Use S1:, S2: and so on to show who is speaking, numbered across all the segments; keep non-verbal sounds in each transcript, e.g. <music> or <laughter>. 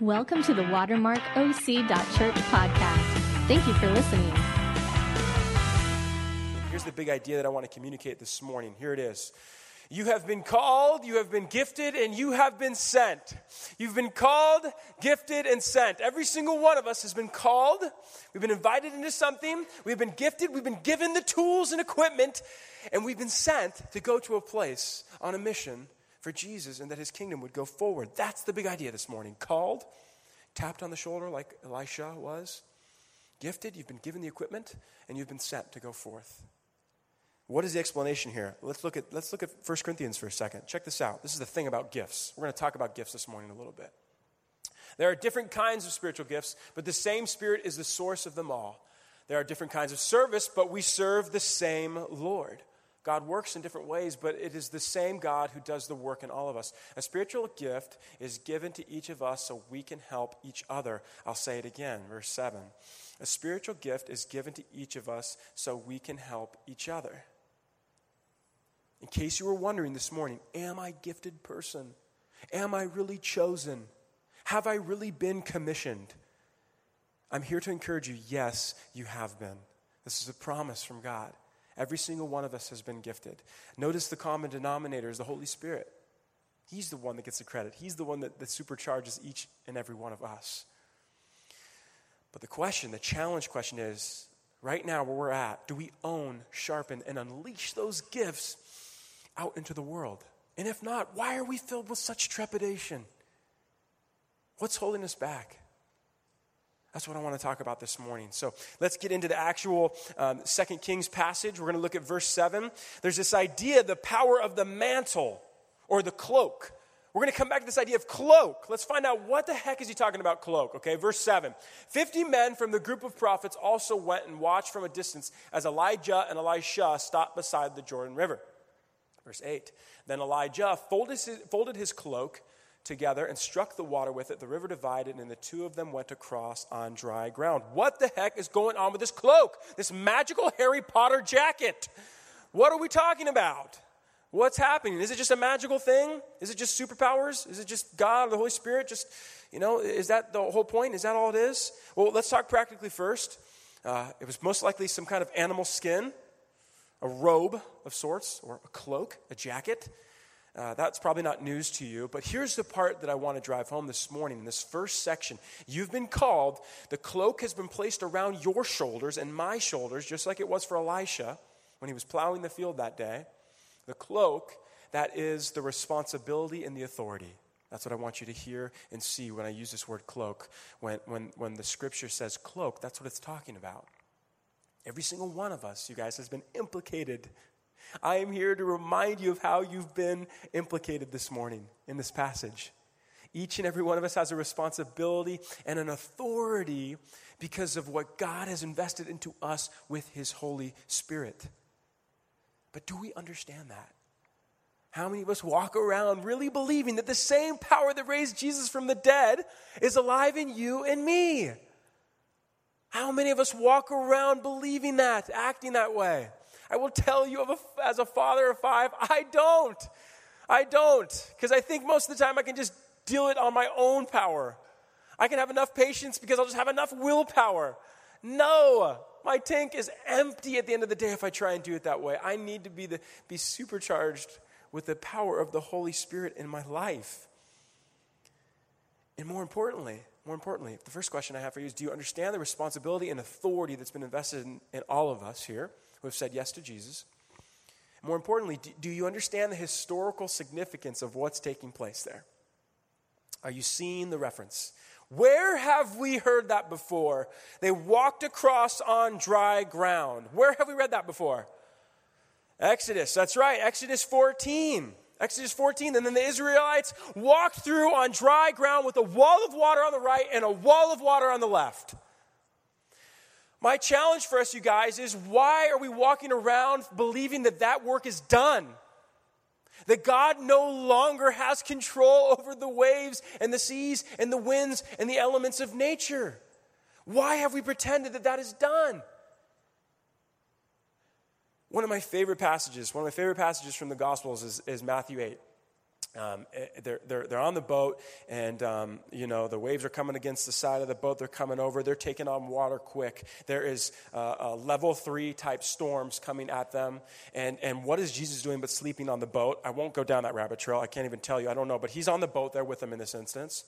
S1: Welcome to the watermarkoc.church podcast. Thank you for listening.
S2: Here's the big idea that I want to communicate this morning. Here it is. You have been called, you have been gifted, and you have been sent. You've been called, gifted, and sent. Every single one of us has been called. We've been invited into something. We've been gifted. We've been given the tools and equipment. And we've been sent to go to a place on a mission for Jesus and that his kingdom would go forward. That's the big idea this morning. Called, tapped on the shoulder like Elisha was, gifted, you've been given the equipment, and you've been sent to go forth. What is the explanation here? Let's look at, let's look at 1 Corinthians for a second. Check this out. This is the thing about gifts. We're going to talk about gifts this morning a little bit. There are different kinds of spiritual gifts, but the same Spirit is the source of them all. There are different kinds of service, but we serve the same Lord. God works in different ways, but it is the same God who does the work in all of us. A spiritual gift is given to each of us so we can help each other. I'll say it again, verse 7. A spiritual gift is given to each of us so we can help each other. In case you were wondering this morning, am I a gifted person? Am I really chosen? Have I really been commissioned? I'm here to encourage you yes, you have been. This is a promise from God. Every single one of us has been gifted. Notice the common denominator is the Holy Spirit. He's the one that gets the credit, He's the one that, that supercharges each and every one of us. But the question, the challenge question is right now where we're at, do we own, sharpen, and unleash those gifts out into the world? And if not, why are we filled with such trepidation? What's holding us back? That's what I want to talk about this morning. So let's get into the actual um, Second Kings passage. We're going to look at verse 7. There's this idea, the power of the mantle or the cloak. We're going to come back to this idea of cloak. Let's find out what the heck is he talking about cloak, okay? Verse 7. 50 men from the group of prophets also went and watched from a distance as Elijah and Elisha stopped beside the Jordan River. Verse 8. Then Elijah folded his, folded his cloak together and struck the water with it. The river divided, and the two of them went across on dry ground. What the heck is going on with this cloak? This magical Harry Potter jacket? What are we talking about? What's happening? Is it just a magical thing? Is it just superpowers? Is it just God, or the Holy Spirit? Just, you know, is that the whole point? Is that all it is? Well, let's talk practically first. Uh, it was most likely some kind of animal skin, a robe of sorts, or a cloak, a jacket. Uh, that's probably not news to you, but here's the part that I want to drive home this morning in this first section. You've been called, the cloak has been placed around your shoulders and my shoulders, just like it was for Elisha when he was plowing the field that day. The cloak, that is the responsibility and the authority. That's what I want you to hear and see when I use this word cloak. When, when, when the scripture says cloak, that's what it's talking about. Every single one of us, you guys, has been implicated I am here to remind you of how you've been implicated this morning in this passage. Each and every one of us has a responsibility and an authority because of what God has invested into us with His Holy Spirit. But do we understand that? How many of us walk around really believing that the same power that raised Jesus from the dead is alive in you and me? How many of us walk around believing that, acting that way? I will tell you a, as a father of five, I don't. I don't. Because I think most of the time I can just deal it on my own power. I can have enough patience because I'll just have enough willpower. No, my tank is empty at the end of the day if I try and do it that way. I need to be, the, be supercharged with the power of the Holy Spirit in my life. And more importantly, more importantly, the first question I have for you is do you understand the responsibility and authority that's been invested in, in all of us here? who have said yes to Jesus. More importantly, do you understand the historical significance of what's taking place there? Are you seeing the reference? Where have we heard that before? They walked across on dry ground. Where have we read that before? Exodus, that's right, Exodus 14. Exodus 14, and then the Israelites walked through on dry ground with a wall of water on the right and a wall of water on the left. My challenge for us, you guys, is why are we walking around believing that that work is done? That God no longer has control over the waves and the seas and the winds and the elements of nature? Why have we pretended that that is done? One of my favorite passages, one of my favorite passages from the Gospels is, is Matthew 8. um, eh, they're, they're, they're on the boat, and um, you know the waves are coming against the side of the boat. They're coming over. They're taking on water quick. There is uh, level three type storms coming at them. And and what is Jesus doing but sleeping on the boat? I won't go down that rabbit trail. I can't even tell you. I don't know. But he's on the boat there with them in this instance.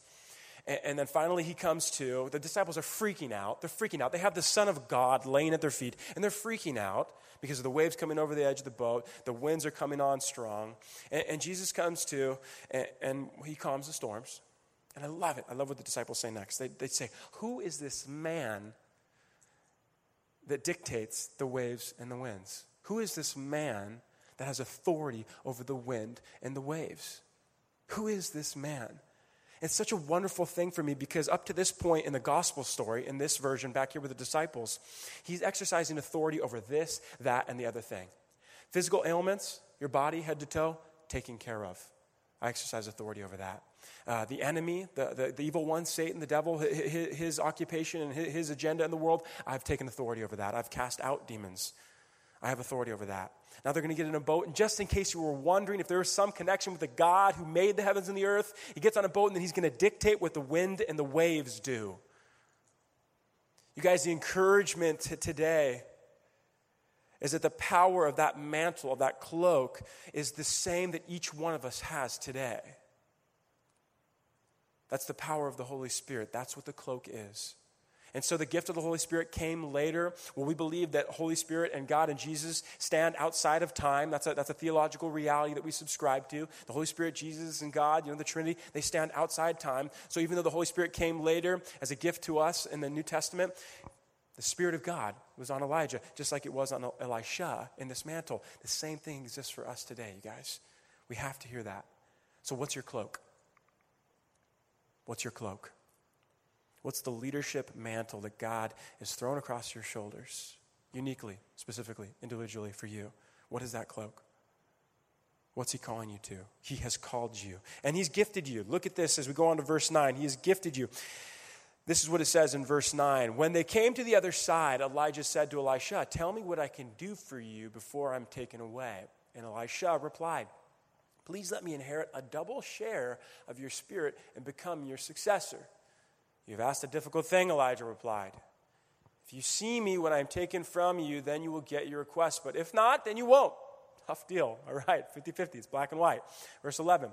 S2: And, and then finally he comes to. The disciples are freaking out. They're freaking out. They have the Son of God laying at their feet, and they're freaking out because of the waves coming over the edge of the boat. The winds are coming on strong. And, and Jesus comes to, and, and, he calms the storms. And I love it. I love what the disciples say next. They, they say, Who is this man that dictates the waves and the winds? Who is this man that has authority over the wind and the waves? Who is this man? It's such a wonderful thing for me because up to this point in the gospel story, in this version back here with the disciples, he's exercising authority over this, that, and the other thing. Physical ailments, your body, head to toe, taken care of. I exercise authority over that. Uh, the enemy, the, the, the, evil one, Satan, the devil, his, his occupation and his, his agenda in the world, I've taken authority over that. I've cast out demons. I have authority over that. Now they're going to get in a boat, and just in case you were wondering if there was some connection with the God who made the heavens and the earth, he gets on a boat and then he's going to dictate what the wind and the waves do. You guys, the encouragement today is that the power of that mantle, of that cloak, is the same that each one of us has today. That's the power of the Holy Spirit. That's what the cloak is. And so the gift of the Holy Spirit came later. Well, we believe that Holy Spirit and God and Jesus stand outside of time. That's a, that's a theological reality that we subscribe to. The Holy Spirit, Jesus, and God, you know, the Trinity, they stand outside time. So even though the Holy Spirit came later as a gift to us in the New Testament, the Spirit of God was on Elijah, just like it was on Elisha in this mantle. The same thing exists for us today, you guys. We have to hear that. So, what's your cloak? What's your cloak? What's the leadership mantle that God is thrown across your shoulders, uniquely, specifically, individually for you? What is that cloak? What's he calling you to? He has called you. And he's gifted you. Look at this as we go on to verse 9. He has gifted you. This is what it says in verse 9. When they came to the other side, Elijah said to Elisha, Tell me what I can do for you before I'm taken away. And Elisha replied, Please let me inherit a double share of your spirit and become your successor. You've asked a difficult thing, Elijah replied. If you see me when I'm taken from you, then you will get your request. But if not, then you won't. Tough deal. <laughs> All right, 50 50. It's black and white. Verse 11.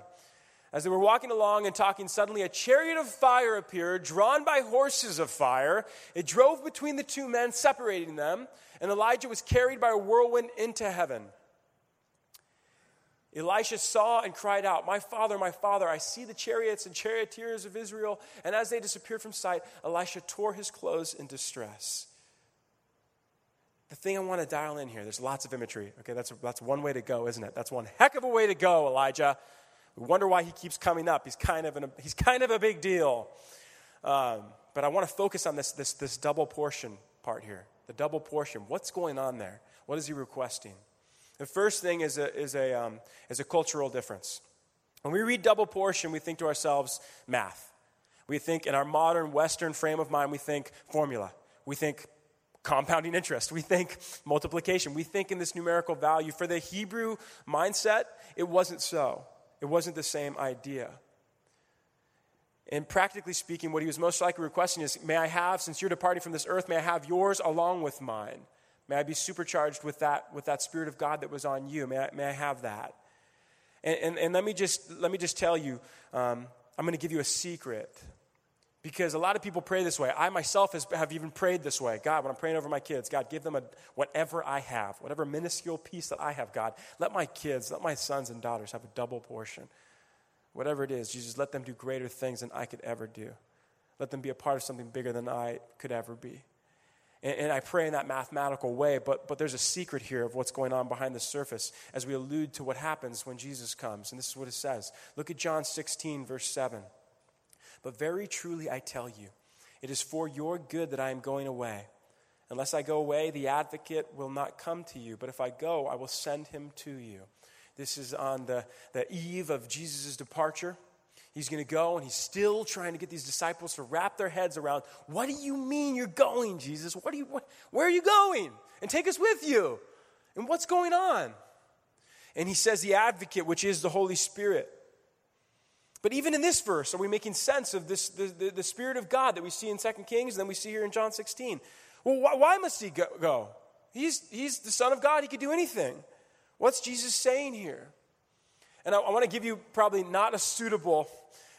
S2: As they were walking along and talking, suddenly a chariot of fire appeared, drawn by horses of fire. It drove between the two men, separating them, and Elijah was carried by a whirlwind into heaven. Elisha saw and cried out, My father, my father, I see the chariots and charioteers of Israel. And as they disappeared from sight, Elisha tore his clothes in distress. The thing I want to dial in here, there's lots of imagery. Okay, that's, that's one way to go, isn't it? That's one heck of a way to go, Elijah. We wonder why he keeps coming up. He's kind of, an, he's kind of a big deal. Um, but I want to focus on this, this, this double portion part here. The double portion. What's going on there? What is he requesting? The first thing is a, is a, um, is a cultural difference. When we read double portion, we think to ourselves math. We think in our modern Western frame of mind, we think formula. We think compounding interest. We think multiplication. We think in this numerical value. For the Hebrew mindset, it wasn't so. It wasn't the same idea. And practically speaking, what he was most likely requesting is May I have, since you're departing from this earth, may I have yours along with mine? May I be supercharged with that, with that Spirit of God that was on you. May I, may I have that? And, and, and let, me just, let me just tell you, um, I'm going to give you a secret. Because a lot of people pray this way. I myself has, have even prayed this way. God, when I'm praying over my kids, God, give them a, whatever I have, whatever minuscule piece that I have, God, let my kids, let my sons and daughters have a double portion. Whatever it is, Jesus, let them do greater things than I could ever do. Let them be a part of something bigger than I could ever be. And, and I pray in that mathematical way, but, but there's a secret here of what's going on behind the surface as we allude to what happens when Jesus comes. And this is what it says. Look at John 16, verse 7. But very truly I tell you, it is for your good that I am going away. Unless I go away, the advocate will not come to you. But if I go, I will send him to you. This is on the, the eve of Jesus' departure. He's going to go and he's still trying to get these disciples to wrap their heads around what do you mean you're going, Jesus? What do you, what, where are you going? And take us with you. And what's going on? And he says, the advocate, which is the Holy Spirit. But even in this verse, are we making sense of this, the, the, the Spirit of God that we see in 2 Kings and then we see here in John 16? Well, why, why must he go, go? He's, he's the Son of God, he could do anything. What's Jesus saying here? And I, I want to give you probably not a suitable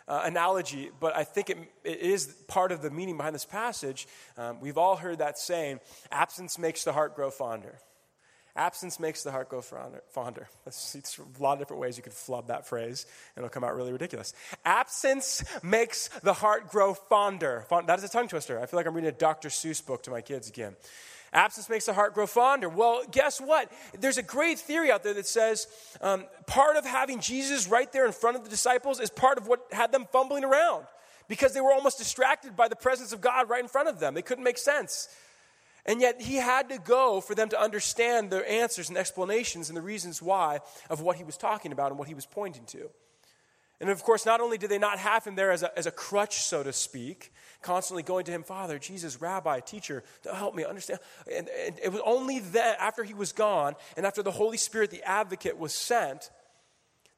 S2: uh, analogy, but I think it, it is part of the meaning behind this passage. Um, we've all heard that saying absence makes the heart grow fonder. Absence makes the heart grow fonder. There's a lot of different ways you could flub that phrase, and it'll come out really ridiculous. Absence makes the heart grow fonder. That is a tongue twister. I feel like I'm reading a Dr. Seuss book to my kids again. Absence makes the heart grow fonder. Well, guess what? There's a great theory out there that says um, part of having Jesus right there in front of the disciples is part of what had them fumbling around because they were almost distracted by the presence of God right in front of them. They couldn't make sense. And yet he had to go for them to understand the answers and explanations and the reasons why of what he was talking about and what he was pointing to. And of course, not only did they not have him there as a, as a crutch, so to speak, constantly going to him, Father, Jesus, Rabbi, teacher, help me understand. And, and it was only then, after he was gone, and after the Holy Spirit, the advocate, was sent,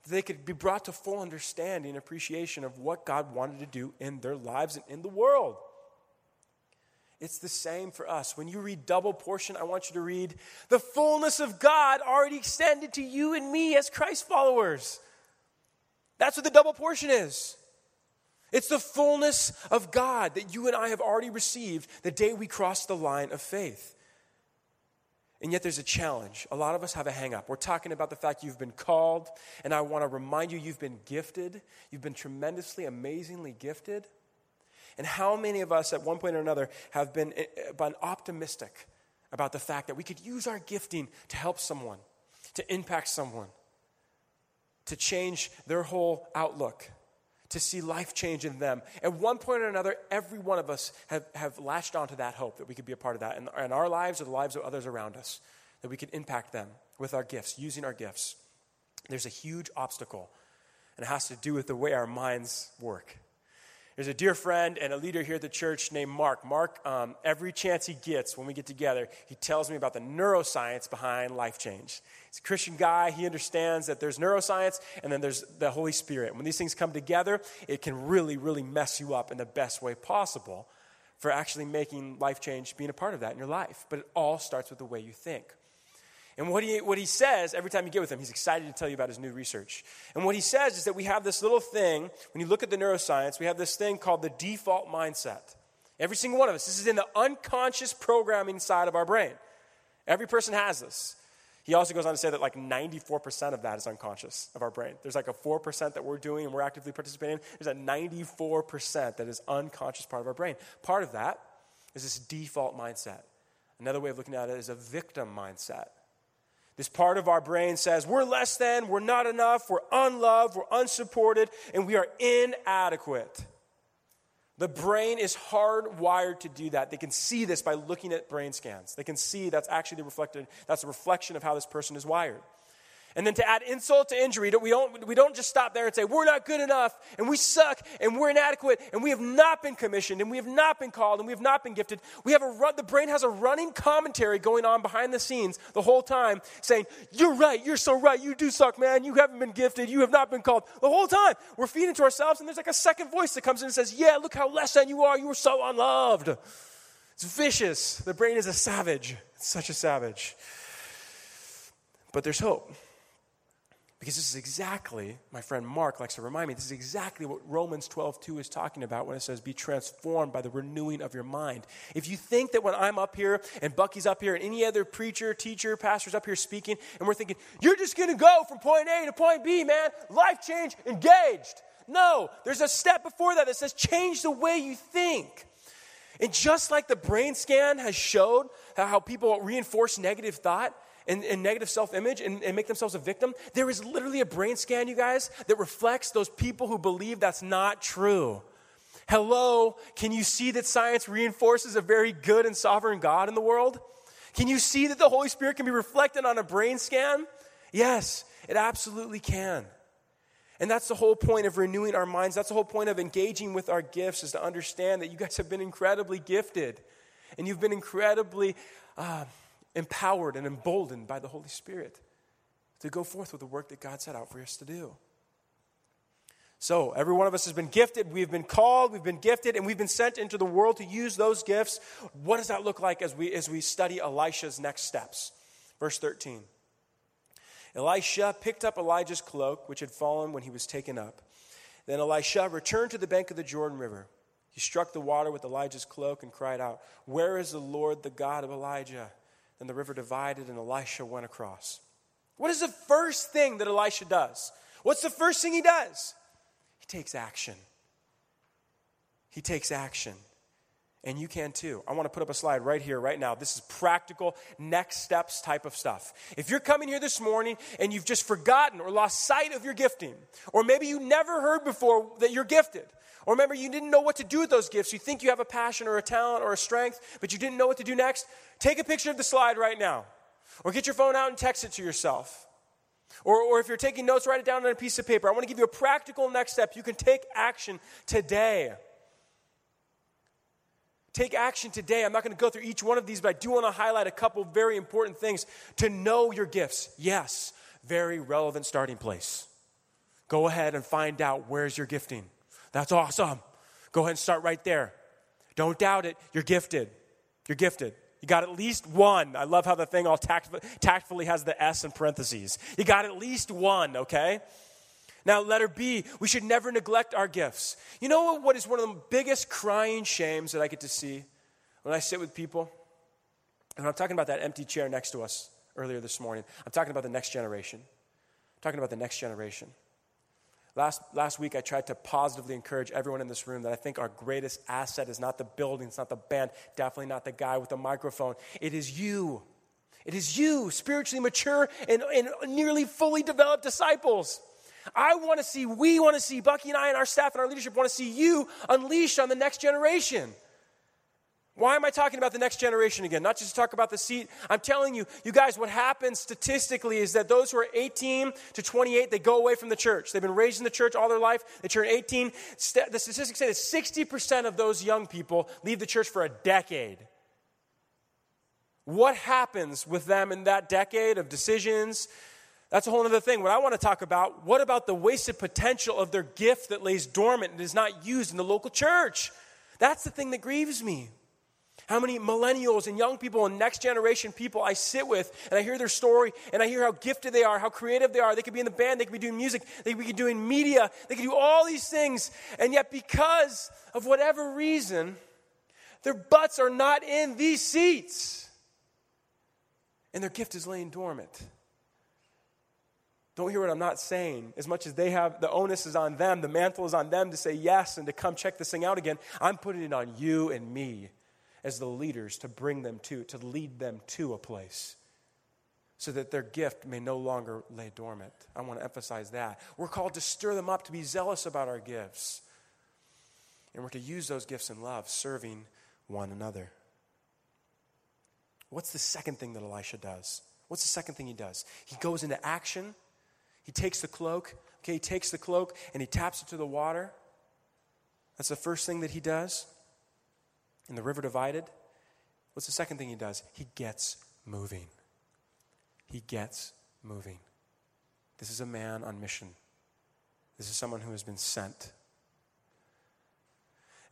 S2: that they could be brought to full understanding and appreciation of what God wanted to do in their lives and in the world. It's the same for us. When you read double portion, I want you to read the fullness of God already extended to you and me as Christ followers. That's what the double portion is. It's the fullness of God that you and I have already received the day we cross the line of faith. And yet there's a challenge. A lot of us have a hang up. We're talking about the fact you've been called, and I want to remind you you've been gifted. You've been tremendously, amazingly gifted. And how many of us, at one point or another, have been, eh, eh, been optimistic about the fact that we could use our gifting to help someone, to impact someone, to change their whole outlook, to see life change in them? At one point or another, every one of us have, have latched onto that hope that we could be a part of that in, in our lives or the lives of others around us, that we could impact them with our gifts, using our gifts. There's a huge obstacle, and it has to do with the way our minds work. There's a dear friend and a leader here at the church named Mark. Mark, um, every chance he gets when we get together, he tells me about the neuroscience behind life change. He's a Christian guy. He understands that there's neuroscience and then there's the Holy Spirit. When these things come together, it can really, really mess you up in the best way possible for actually making life change, being a part of that in your life. But it all starts with the way you think. And what he, what he says every time you get with him, he's excited to tell you about his new research. And what he says is that we have this little thing, when you look at the neuroscience, we have this thing called the default mindset. Every single one of us. This is in the unconscious programming side of our brain. Every person has this. He also goes on to say that like 94% of that is unconscious of our brain. There's like a 4% that we're doing and we're actively participating. There's a 94% that is unconscious part of our brain. Part of that is this default mindset. Another way of looking at it is a victim mindset. This part of our brain says we're less than, we're not enough, we're unloved, we're unsupported, and we are inadequate. The brain is hardwired to do that. They can see this by looking at brain scans. They can see that's actually the reflected, that's a reflection of how this person is wired. And then to add insult to injury, we don't, we don't just stop there and say, we're not good enough, and we suck, and we're inadequate, and we have not been commissioned, and we have not been called, and we have not been gifted. We have a run, the brain has a running commentary going on behind the scenes the whole time saying, You're right, you're so right, you do suck, man, you haven't been gifted, you have not been called. The whole time, we're feeding to ourselves, and there's like a second voice that comes in and says, Yeah, look how less than you are, you are so unloved. It's vicious. The brain is a savage. It's such a savage. But there's hope. Because this is exactly, my friend Mark likes to remind me, this is exactly what Romans 12, 2 is talking about when it says, be transformed by the renewing of your mind. If you think that when I'm up here and Bucky's up here and any other preacher, teacher, pastor's up here speaking, and we're thinking, you're just going to go from point A to point B, man, life change, engaged. No, there's a step before that that says, change the way you think. And just like the brain scan has showed how people reinforce negative thought, and, and negative self image and, and make themselves a victim, there is literally a brain scan, you guys, that reflects those people who believe that's not true. Hello, can you see that science reinforces a very good and sovereign God in the world? Can you see that the Holy Spirit can be reflected on a brain scan? Yes, it absolutely can. And that's the whole point of renewing our minds. That's the whole point of engaging with our gifts is to understand that you guys have been incredibly gifted and you've been incredibly uh, empowered and emboldened by the Holy Spirit to go forth with the work that God set out for us to do. So, every one of us has been gifted, we've been called, we've been gifted, and we've been sent into the world to use those gifts. What does that look like as we, as we study Elisha's next steps? Verse 13. Elisha picked up Elijah's cloak, which had fallen when he was taken up. Then Elisha returned to the bank of the Jordan River. He struck the water with Elijah's cloak and cried out, Where is the Lord, the God of Elijah? Then the river divided and Elisha went across. What is the first thing that Elisha does? What's the first thing he does? He takes action. He takes action. And you can too. I want to put up a slide right here, right now. This is practical, next steps type of stuff. If you're coming here this morning and you've just forgotten or lost sight of your gifting, or maybe you never heard before that you're gifted, or remember you didn't know what to do with those gifts, you think you have a passion or a talent or a strength, but you didn't know what to do next, take a picture of the slide right now. Or get your phone out and text it to yourself. Or, or if you're taking notes, write it down on a piece of paper. I want to give you a practical next step. You can take action today. Take action today. I'm not going to go through each one of these, but I do want to highlight a couple very important things to know your gifts. Yes, very relevant starting place. Go ahead and find out where's your gifting. That's awesome. Go ahead and start right there. Don't doubt it. You're gifted. You're gifted. You got at least one. I love how the thing all tact- tactfully has the S in parentheses. You got at least one, okay? Now, letter B, we should never neglect our gifts. You know what is one of the biggest crying shames that I get to see when I sit with people? And I'm talking about that empty chair next to us earlier this morning. I'm talking about the next generation. I'm talking about the next generation. Last, last week, I tried to positively encourage everyone in this room that I think our greatest asset is not the building, it's not the band, definitely not the guy with the microphone. It is you. It is you, spiritually mature and, and nearly fully developed disciples. I want to see, we want to see, Bucky and I and our staff and our leadership want to see you unleashed on the next generation. Why am I talking about the next generation again? Not just to talk about the seat. I'm telling you, you guys, what happens statistically is that those who are 18 to 28, they go away from the church. They've been raised in the church all their life. They turn 18. The statistics say that 60% of those young people leave the church for a decade. What happens with them in that decade of decisions, that's a whole other thing. What I want to talk about, what about the wasted potential of their gift that lays dormant and is not used in the local church? That's the thing that grieves me. How many millennials and young people and next generation people I sit with and I hear their story and I hear how gifted they are, how creative they are. They could be in the band, they could be doing music, they could be doing media, they could do all these things. And yet, because of whatever reason, their butts are not in these seats. And their gift is laying dormant. Don't hear what I'm not saying. As much as they have, the onus is on them, the mantle is on them to say yes and to come check this thing out again. I'm putting it on you and me as the leaders to bring them to, to lead them to a place so that their gift may no longer lay dormant. I want to emphasize that. We're called to stir them up, to be zealous about our gifts. And we're to use those gifts in love, serving one another. What's the second thing that Elisha does? What's the second thing he does? He goes into action he takes the cloak, okay, he takes the cloak and he taps it to the water. That's the first thing that he does. And the river divided. What's the second thing he does? He gets moving. He gets moving. This is a man on mission. This is someone who has been sent.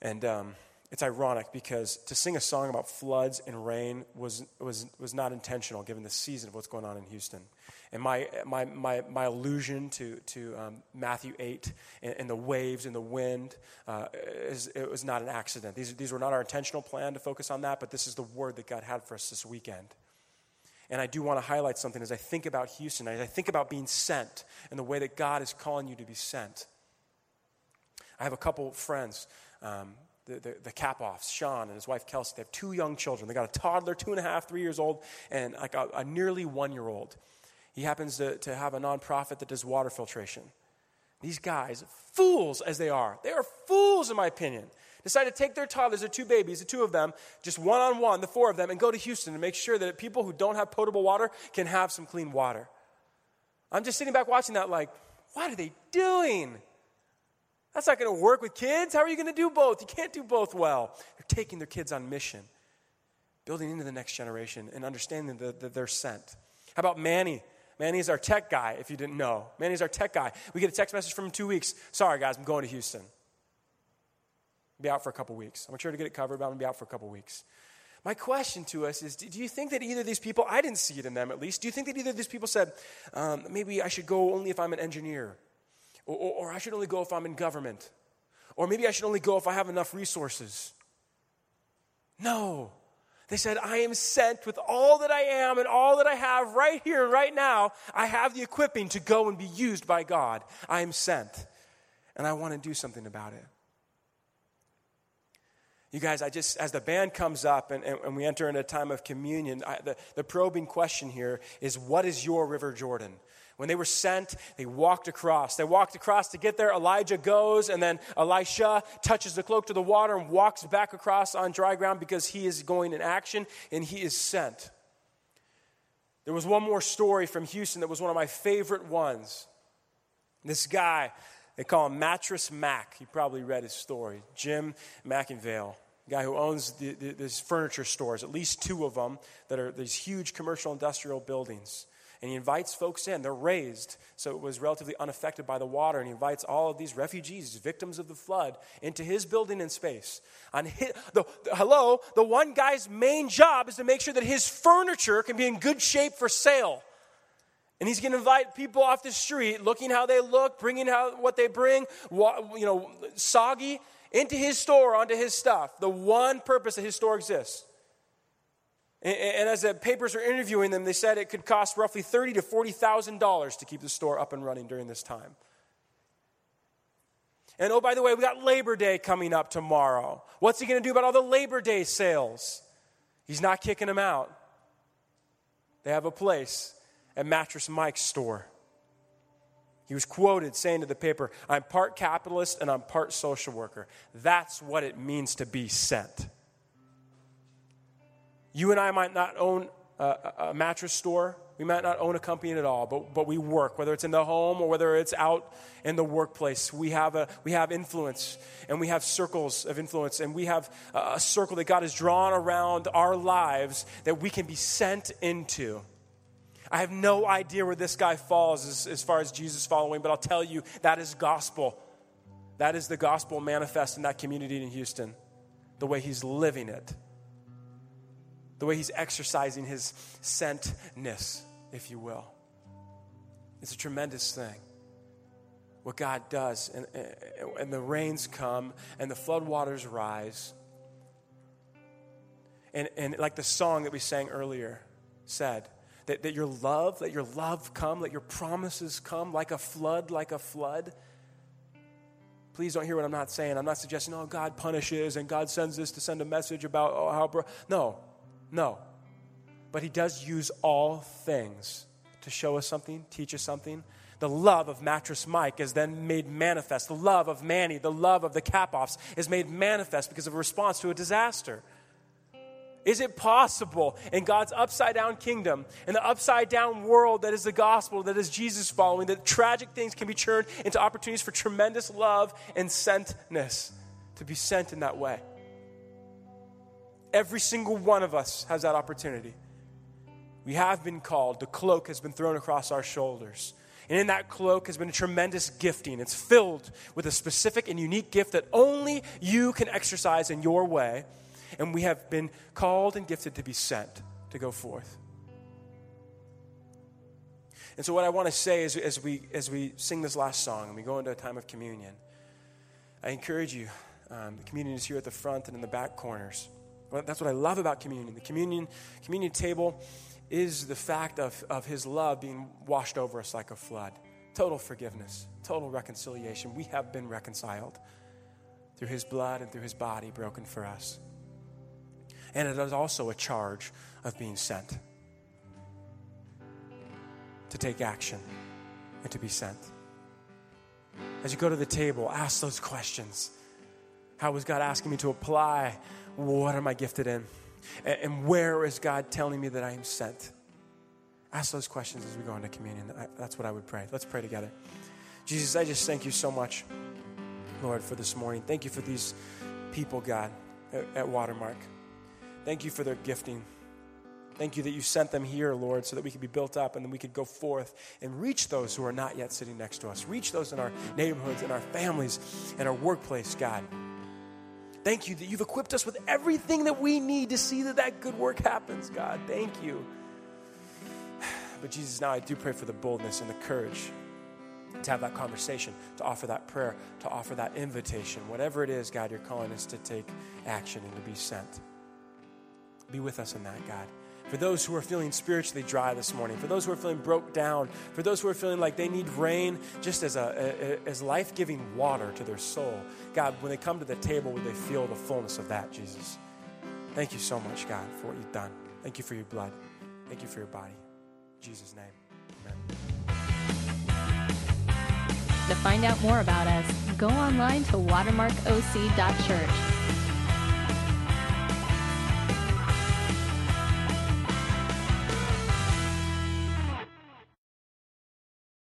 S2: And um, it's ironic because to sing a song about floods and rain was, was, was not intentional given the season of what's going on in Houston. And my, my, my, my allusion to, to um, Matthew 8 and, and, the waves and the wind, uh, is, it was not an accident. These, these were not our intentional plan to focus on that, but this is the word that God had for us this weekend. And I do want to highlight something as I think about Houston, as I think about being sent and the way that God is calling you to be sent. I have a couple friends um, the, the, the Kapoffs, Sean and his wife Kelsey, they have two young children. They got a toddler, two and a half, three years old, and like a, a nearly one year old. He happens to, to have a nonprofit that does water filtration. These guys, fools as they are, they are fools in my opinion, decide to take their toddlers, their two babies, the two of them, just one on one, the four of them, and go to Houston to make sure that people who don't have potable water can have some clean water. I'm just sitting back watching that like, what are they doing? That's not going to work with kids. How are you going to do both? You can't do both well. They're taking their kids on mission, building into the next generation, and understanding that, they're sent. How about Manny? Manny's our tech guy, if you didn't know. Manny's our tech guy. We get a text message from him two weeks. Sorry, guys, I'm going to Houston. Be out for a couple weeks. I'm try to get it covered, but I'm going to be out for a couple weeks. My question to us is do you think that either of these people, I didn't see it in them at least, do you think that either of these people said, um, maybe I should go only if I'm an engineer? Or, or, or I should only go if I'm in government? Or maybe I should only go if I have enough resources? No. They said, I am sent with all that I am and all that I have right here and right now. I have the equipping to go and be used by God. I am sent. And I want to do something about it. You guys, I just, as the band comes up and, and, and we enter into a time of communion, I, the, the probing question here is what is your River Jordan? When they were sent, they walked across. They walked across to get there. Elijah goes, and then Elisha touches the cloak to the water and walks back across on dry ground because he is going in action and he is sent. There was one more story from Houston that was one of my favorite ones. This guy, they call him Mattress Mack. You probably read his story. Jim McIngvale, guy who owns the, the, these furniture stores, at least two of them that are these huge commercial industrial buildings and he invites folks in. They're raised, so it was relatively unaffected by the water, and he invites all of these refugees, victims of the flood, into his building in space. On his, the, the, hello, the one guy's main job is to make sure that his furniture can be in good shape for sale. And he's going to invite people off the street, looking how they look, bringing how, what they bring, you know, soggy, into his store, onto his stuff. The one purpose that his store exists. And, as the papers were interviewing them, they said it could cost roughly thirty to forty thousand dollars to keep the store up and running during this time. And oh, by the way, we got Labor Day coming up tomorrow. What's he going to do about all the Labor Day sales? He's not kicking them out. They have a place at Mattress Mike's store. He was quoted saying to the paper, I'm part capitalist and I'm part social worker. That's what it means to be sent. You and I might not own a, a mattress store. We might not own a company at all, but, but we work, whether it's in the home or whether it's out in the workplace. We have, a, we have influence and we have circles of influence and we have a, circle that God has drawn around our lives that we can be sent into. I have no idea where this guy falls as, as far as Jesus following, but I'll tell you that is gospel. That is the gospel manifest in that community in Houston, the way he's living it the way he's exercising his sentness, if you will. It's a tremendous thing. What God does, and, and the rains come and the floodwaters rise. And, and like the song that we sang earlier said, that, that your love, let your love come, let your promises come like a flood, like a flood. Please don't hear what I'm not saying. I'm not suggesting, oh, God punishes and God sends this to send a message about oh, how. Bro-. No, no. But he does use all things to show us something, teach us something. The love of Mattress Mike is then made manifest. The love of Manny, the love of the Capoffs is made manifest because of a response to a disaster. Is it possible in God's upside down kingdom, in the upside down world that is the gospel, that is Jesus following, that tragic things can be turned into opportunities for tremendous love and sentness to be sent in that way? Every single one of us has that opportunity. We have been called, the cloak has been thrown across our shoulders. And in that cloak has been a tremendous gifting. It's filled with a specific and unique gift that only you can exercise in your way. And we have been called and gifted to be sent to go forth. And so, what I want to say is, as we, as we sing this last song and we go into a time of communion, I encourage you. Um, the communion is here at the front and in the back corners. That's what I love about communion. The communion, communion table is the fact of, of his love being washed over us like a flood. Total forgiveness, total reconciliation. We have been reconciled through his blood and through his body broken for us. And it is also a charge of being sent to take action and to be sent. As you go to the table, ask those questions. How was God asking me to apply what am I gifted in? And, where is God telling me that I am sent? Ask those questions as we go into communion. That's what I would pray. Let's pray together. Jesus, I just thank you so much, Lord, for this morning. Thank you for these people, God, at Watermark. Thank you for their gifting. Thank you that you sent them here, Lord, so that we could be built up and then we could go forth and reach those who are not yet sitting next to us. Reach those in our neighborhoods, in our families, in our workplace, God. Thank you that you've equipped us with everything that we need to see that that good work happens, God. Thank you. <sighs> But Jesus, now I do pray for the boldness and the courage to have that conversation, to offer that prayer, to offer that invitation. Whatever it is, God, you're calling us to take action and to be sent. Be with us in that, God. For those who are feeling spiritually dry this morning, for those who are feeling broke down, for those who are feeling like they need rain just as, a, a as life giving water to their soul, God, when they come to the table, would they feel the fullness of that, Jesus? Thank you so much, God, for what you've done. Thank you for your blood. Thank you for your body. In Jesus' name, amen.
S1: To find out more about us, go online to watermarkoc.church